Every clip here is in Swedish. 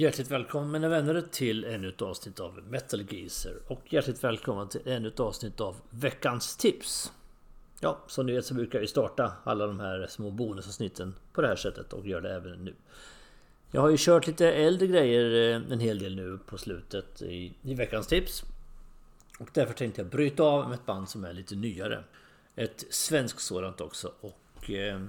Hjärtligt välkommen mina vänner till ännu ett avsnitt av Metal Geezer och hjärtligt välkommen till ännu ett avsnitt av Veckans Tips. Ja, som ni vet så brukar vi starta alla de här små bonusavsnitten på det här sättet och gör det även nu. Jag har ju kört lite äldre grejer eh, en hel del nu på slutet i, i Veckans Tips. Och därför tänkte jag bryta av med ett band som är lite nyare. Ett svenskt sådant också och... Eh,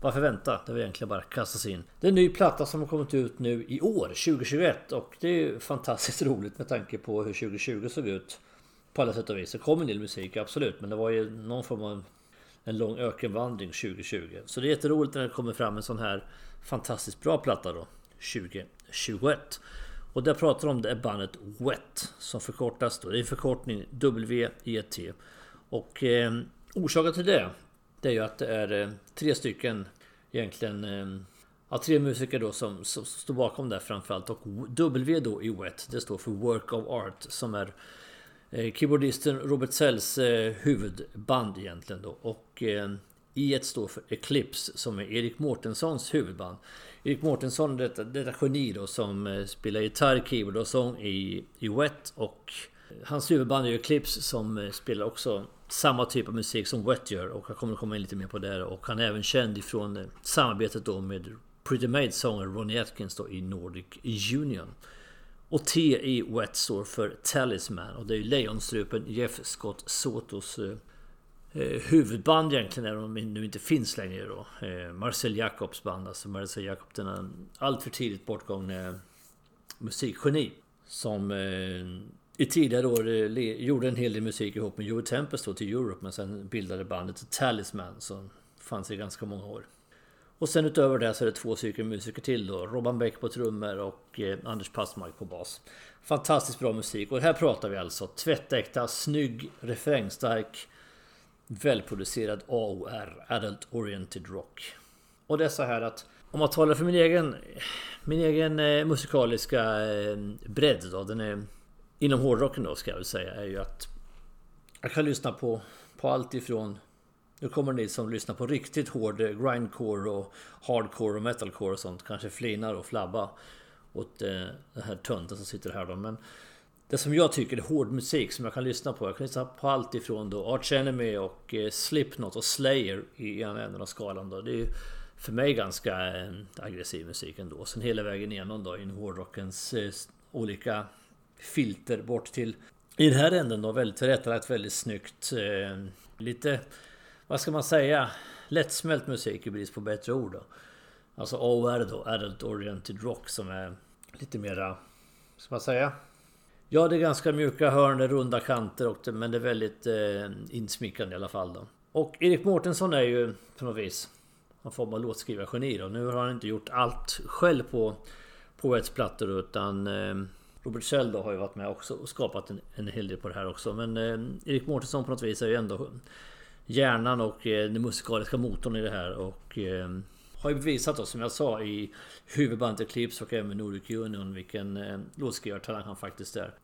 varför vänta? Det var egentligen bara kasta sig in. Det är en ny platta som har kommit ut nu i år, 2021. Och det är ju fantastiskt roligt med tanke på hur 2020 såg ut. På alla sätt och vis. Det kom en del musik, absolut. Men det var ju någon form av en lång ökenvandring 2020. Så det är jätteroligt när det kommer fram en sån här fantastiskt bra platta då. 2021. Och det jag pratar om det är bandet WET. Som förkortas då. Det är en förkortning WET. Och eh, orsaken till det det är ju att det är eh, tre stycken egentligen eh, Ja, tre musiker då som, som står bakom det framförallt. Och W då i WET det står för Work of Art som är eh, keyboardisten Robert Sells eh, huvudband egentligen då. Och eh, I1 står för Eclipse som är Erik Mårtenssons huvudband. Erik Mårtensson detta, detta geni då som eh, spelar gitarr, keyboard och sång i, i WET och Hans huvudband är ju Eclipse som eh, spelar också samma typ av musik som Wet gör och jag kommer komma in lite mer på det och han är även känd ifrån eh, samarbetet då med Pretty Maids sångare Ronnie Atkins då i Nordic Union. Och T i Wet står för Talisman och det är ju Lejonstrupen Jeff Scott Sotos eh, eh huvudband egentligen, även om de nu inte finns längre då. Eh, Marcel Jacobs band, alltså Marcel Jacobs, den alltför tidigt bortgångne musikgeni. Som eh, i tidigare år eh, gjorde en hel del musik ihop med Joe Tempest då till Europe men sen bildade bandet Talisman som fanns i ganska många år. Och sen utöver det så är det två stycken musiker till då. Robban Beck på trummor och eh, Anders Passmark på bas. Fantastiskt bra musik och här pratar vi alltså tvättäkta, snygg, refrängstark, välproducerad AOR, Adult Oriented Rock. Och det är så här att om man talar för min egen, min egen eh, musikaliska eh, bredd då, den är inom hårdrocken då ska jag väl säga är ju att jag kan lyssna på, på allt ifrån nu kommer ni som lyssnar på riktigt hård grindcore och hardcore och metalcore och sånt kanske flinar och flabba åt eh, den här tönten som sitter här då. Men det som jag tycker är hård musik som jag kan lyssna på. Jag kan lyssna på allt ifrån då Arch Enemy och eh, Slipknot och Slayer i ena änden av skalan då. Det är ju för mig ganska eh, aggressiv musik ändå. Sen hela vägen igenom då in hårdrockens eh, olika filter bort till i den här änden då väldigt tillrättalagt, väldigt snyggt. Eh, lite, vad ska man säga, lättsmält musik i brist på bättre ord då. Alltså AOR då, Adult Oriented Rock som är lite mera, ska man säga? Ja, det är ganska mjuka hörn, runda kanter och det, men det är väldigt eh, insmickrande i alla fall då. Och Erik Mårtensson är ju på något vis någon form av låtskrivargeni då. Nu har han inte gjort allt själv på, på ett plattor utan eh, Robert Shell då har ju varit med också och skapat en, en hel del på det här också. Men eh, Erik Mårtensson på något vis är ju ändå hjärnan och eh, den musikaliska motorn i det här. Och eh, har ju bevisat då som jag sa i huvudbandet Eclipse och även Nordic Union vilken eh, låtskrivartalang han faktiskt är.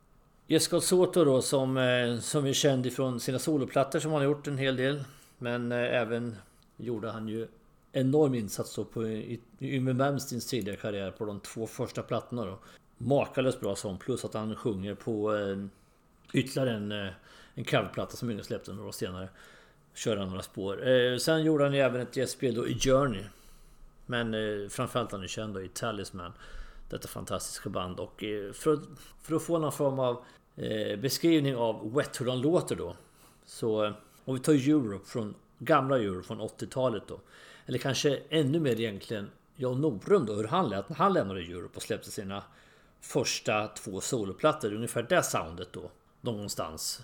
Jessica Soto då som, eh, som är känd ifrån sina soloplattor som han har gjort en hel del. Men eh, även gjorde han ju enorm insats då på i, Yngwie Malmsteens tidigare karriär på de två första plattorna då makalöst bra sång plus att han sjunger på eh, ytterligare en, eh, en coverplatta som Yngve släppte några år senare. Kör han några spår. Eh, sen gjorde han ju även ett gästspel då i Journey. Men eh, framförallt han är känd då i Talisman. Detta fantastiska band och eh, för, att, för att få någon form av eh, beskrivning av Wet hur de låter då. Så eh, om vi tar Europe från gamla Europe från 80-talet då. Eller kanske ännu mer egentligen Jan Norum då hur han lät när han lämnade Europe och släppte sina första två soloplattor. Ungefär det soundet då. Någonstans.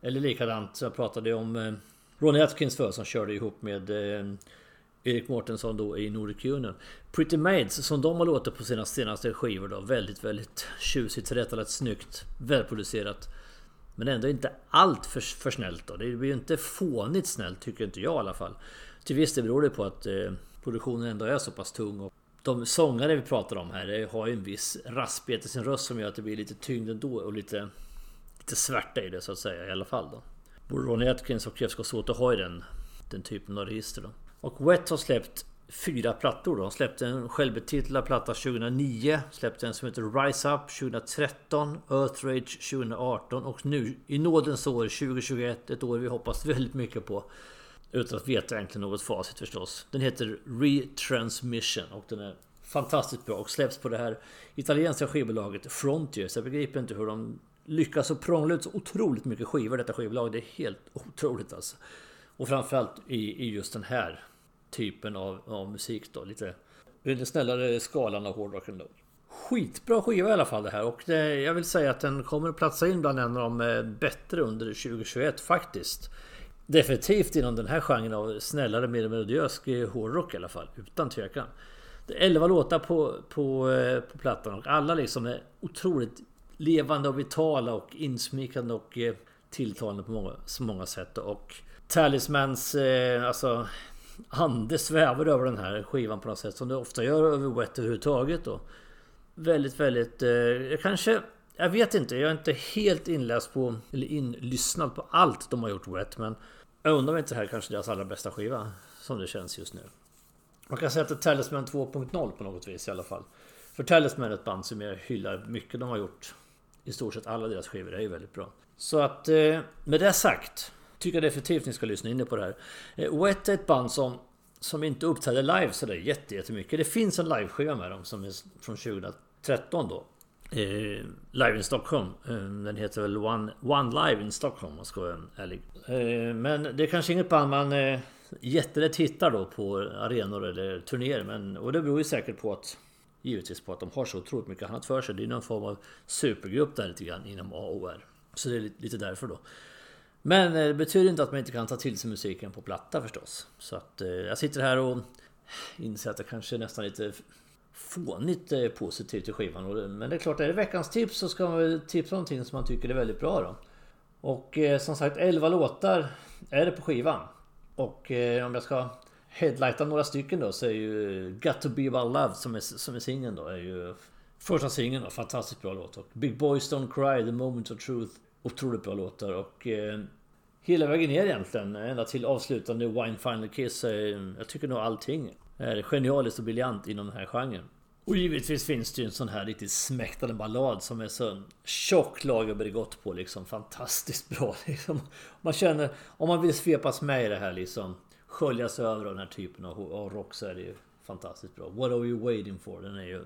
Eller likadant, jag pratade om eh, Ronnie Atkins för som körde ihop med eh, Erik Mårtensson då i Nordic Union. Pretty Maids som de har låtit på sina senaste skivor då. Väldigt, väldigt tjusigt, tillrättalagt, snyggt, välproducerat. Men ändå inte allt för, för snällt då. Det blir ju inte fånigt snällt tycker inte jag i alla fall. Till viss del beror det på att eh, produktionen ändå är så pass tung och de sångare vi pratar om här har ju en viss raspighet i sin röst som gör att det blir lite tyngd ändå och lite, lite svärta i det så att säga i alla fall då. Både Ronny Atkins och Jeff Scott har ju den, den typen av register då. Och Wet har släppt fyra plattor då. De släppte en självbetitlad platta 2009. Släppte en som heter Rise Up 2013. Earth Rage 2018. Och nu i nådens år 2021. Ett år vi hoppas väldigt mycket på. Utan att veta egentligen något facit förstås. Den heter Retransmission och den är fantastiskt bra och släpps på det här italienska skivbolaget Frontier. Så jag begriper inte hur de lyckas och prångla ut så otroligt mycket skivor detta skivbolag. Det är helt otroligt alltså. Och framförallt i, i just den här typen av, av musik då. Lite, lite snällare skalan av hårdrocken då. Skitbra skiva i alla fall det här och det, jag vill säga att den kommer att platsa in bland en av de eh, bättre under 2021 faktiskt. Definitivt inom den här genren av snällare, mer melodiös eh, hårdrock i alla fall. Utan tvekan. Det är 11 låtar på, på, eh, på plattan och alla liksom är otroligt levande och vitala och insmickrande och eh, tilltalande på många, så många sätt. Och Talismans eh, alltså, ande svävar över den här skivan på något sätt som det ofta gör över Wet överhuvudtaget. Då. Väldigt, väldigt... Eh, kanske... Jag vet inte, jag är inte helt inläst på eller inlyssnad på allt de har gjort Wet men jag undrar om inte det här är kanske deras allra bästa skiva som det känns just nu. Man kan säga att det är Talisman 2.0 på något vis i alla fall. För Talisman är ett band som jag hyllar mycket. De har gjort i stort sett alla deras skivor. Det är ju väldigt bra. Så att eh, med det sagt tycker jag definitivt ni ska lyssna in på det här. Eh, Wet är ett band som som inte uppträder live sådär jättemycket. Det finns en liveskiva med dem som är från 2013 då. Eh, live in Stockholm. Eh, den heter väl One, One Live in Stockholm om man ska vara ärlig. Eh, men det är kanske inget band man eh, jättelätt hittar då på arenor eller turnéer. Men, och det beror ju säkert på att Givetvis på att de har så otroligt mycket annat för sig. Det är någon form av supergrupp där lite grann inom AOR. Så det är lite därför då. Men eh, det betyder inte att man inte kan ta till sig musiken på platta förstås. Så att eh, jag sitter här och inser att jag kanske är nästan lite fånigt eh, positiv till skivan. Men det är klart, är det veckans tips så ska man väl tipsa om någonting som man tycker är väldigt bra då. Och eh, som sagt 11 låtar är det på skivan. Och eh, om jag ska headlighta några stycken då så är ju Got to be about love som är, som är singeln då är ju Första singeln då, fantastiskt bra låt. Och Big Boys Don't Cry, The Moment of Truth Otroligt bra låtar och eh, Hela vägen ner egentligen ända till avslutande Wine Final Kiss Jag tycker nog allting är genialiskt och briljant inom den här genren. Och givetvis finns det ju en sån här riktigt smäktande ballad som är så tjock lager Bregott på liksom. Fantastiskt bra liksom. Man känner, om man vill svepas med i det här liksom sköljas över av den här typen av, av rock så är det ju fantastiskt bra. What are you waiting for? Den är ju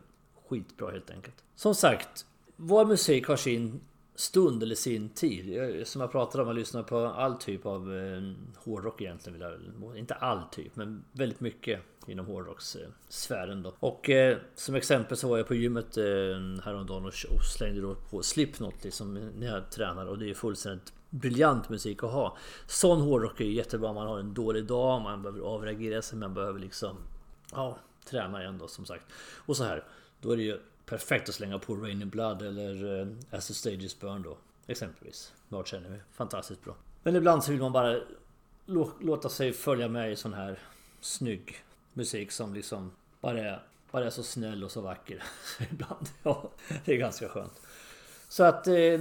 skitbra helt enkelt. Som sagt, vår musik har sin stund eller sin tid. Som jag pratade om, jag lyssnar på all typ av eh, hårdrock egentligen. Vill jag, inte all typ, men väldigt mycket inom hårdrockssfären då. Och eh, som exempel så var jag på gymmet eh, häromdagen och, och slängde då på Slipknot liksom när jag tränar och det är fullständigt briljant musik att ha. Sån hårdrock är jättebra om man har en dålig dag, man behöver avreagera sig, man behöver liksom ja, träna igen då som sagt. Och så här, då är det ju perfekt att slänga på Rain in Blood eller uh, As the Stages Burn då. Exempelvis. Vart känner vi? Fantastiskt bra. Men ibland så vill man bara låta sig följa med i sån här snygg musik som liksom bara är, bara är så snäll och så vacker. ibland. Ja, det är ganska skönt. Så att eh,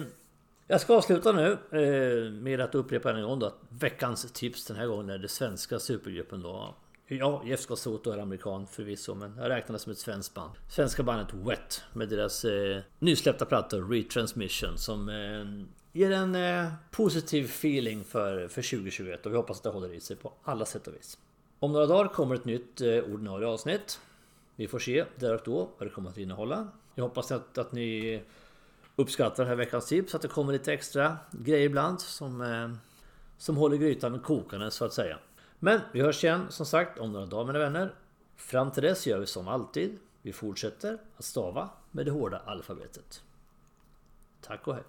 jag ska avsluta nu eh, med att upprepa en gång då att veckans tips den här gången är det svenska supergruppen då. Ja, Jeff Scott Soto är amerikan förvisso, men jag räknar det som ett svenskt band. Svenska bandet Wet med deras eh, nysläppta platta Retransmission som eh, ger en eh, positiv feeling för, för 2021 och vi hoppas att det håller i sig på alla sätt och vis. Om några dagar kommer ett nytt eh, ordinarie avsnitt. Vi får se där och då vad det kommer att innehålla. Jag hoppas att, att ni uppskattar den här veckans tips. Att det kommer lite extra grejer ibland som, eh, som håller grytan kokande så att säga. Men vi hörs igen som sagt om några dagar mina vänner. Fram till dess gör vi som alltid. Vi fortsätter att stava med det hårda alfabetet. Tack och hej!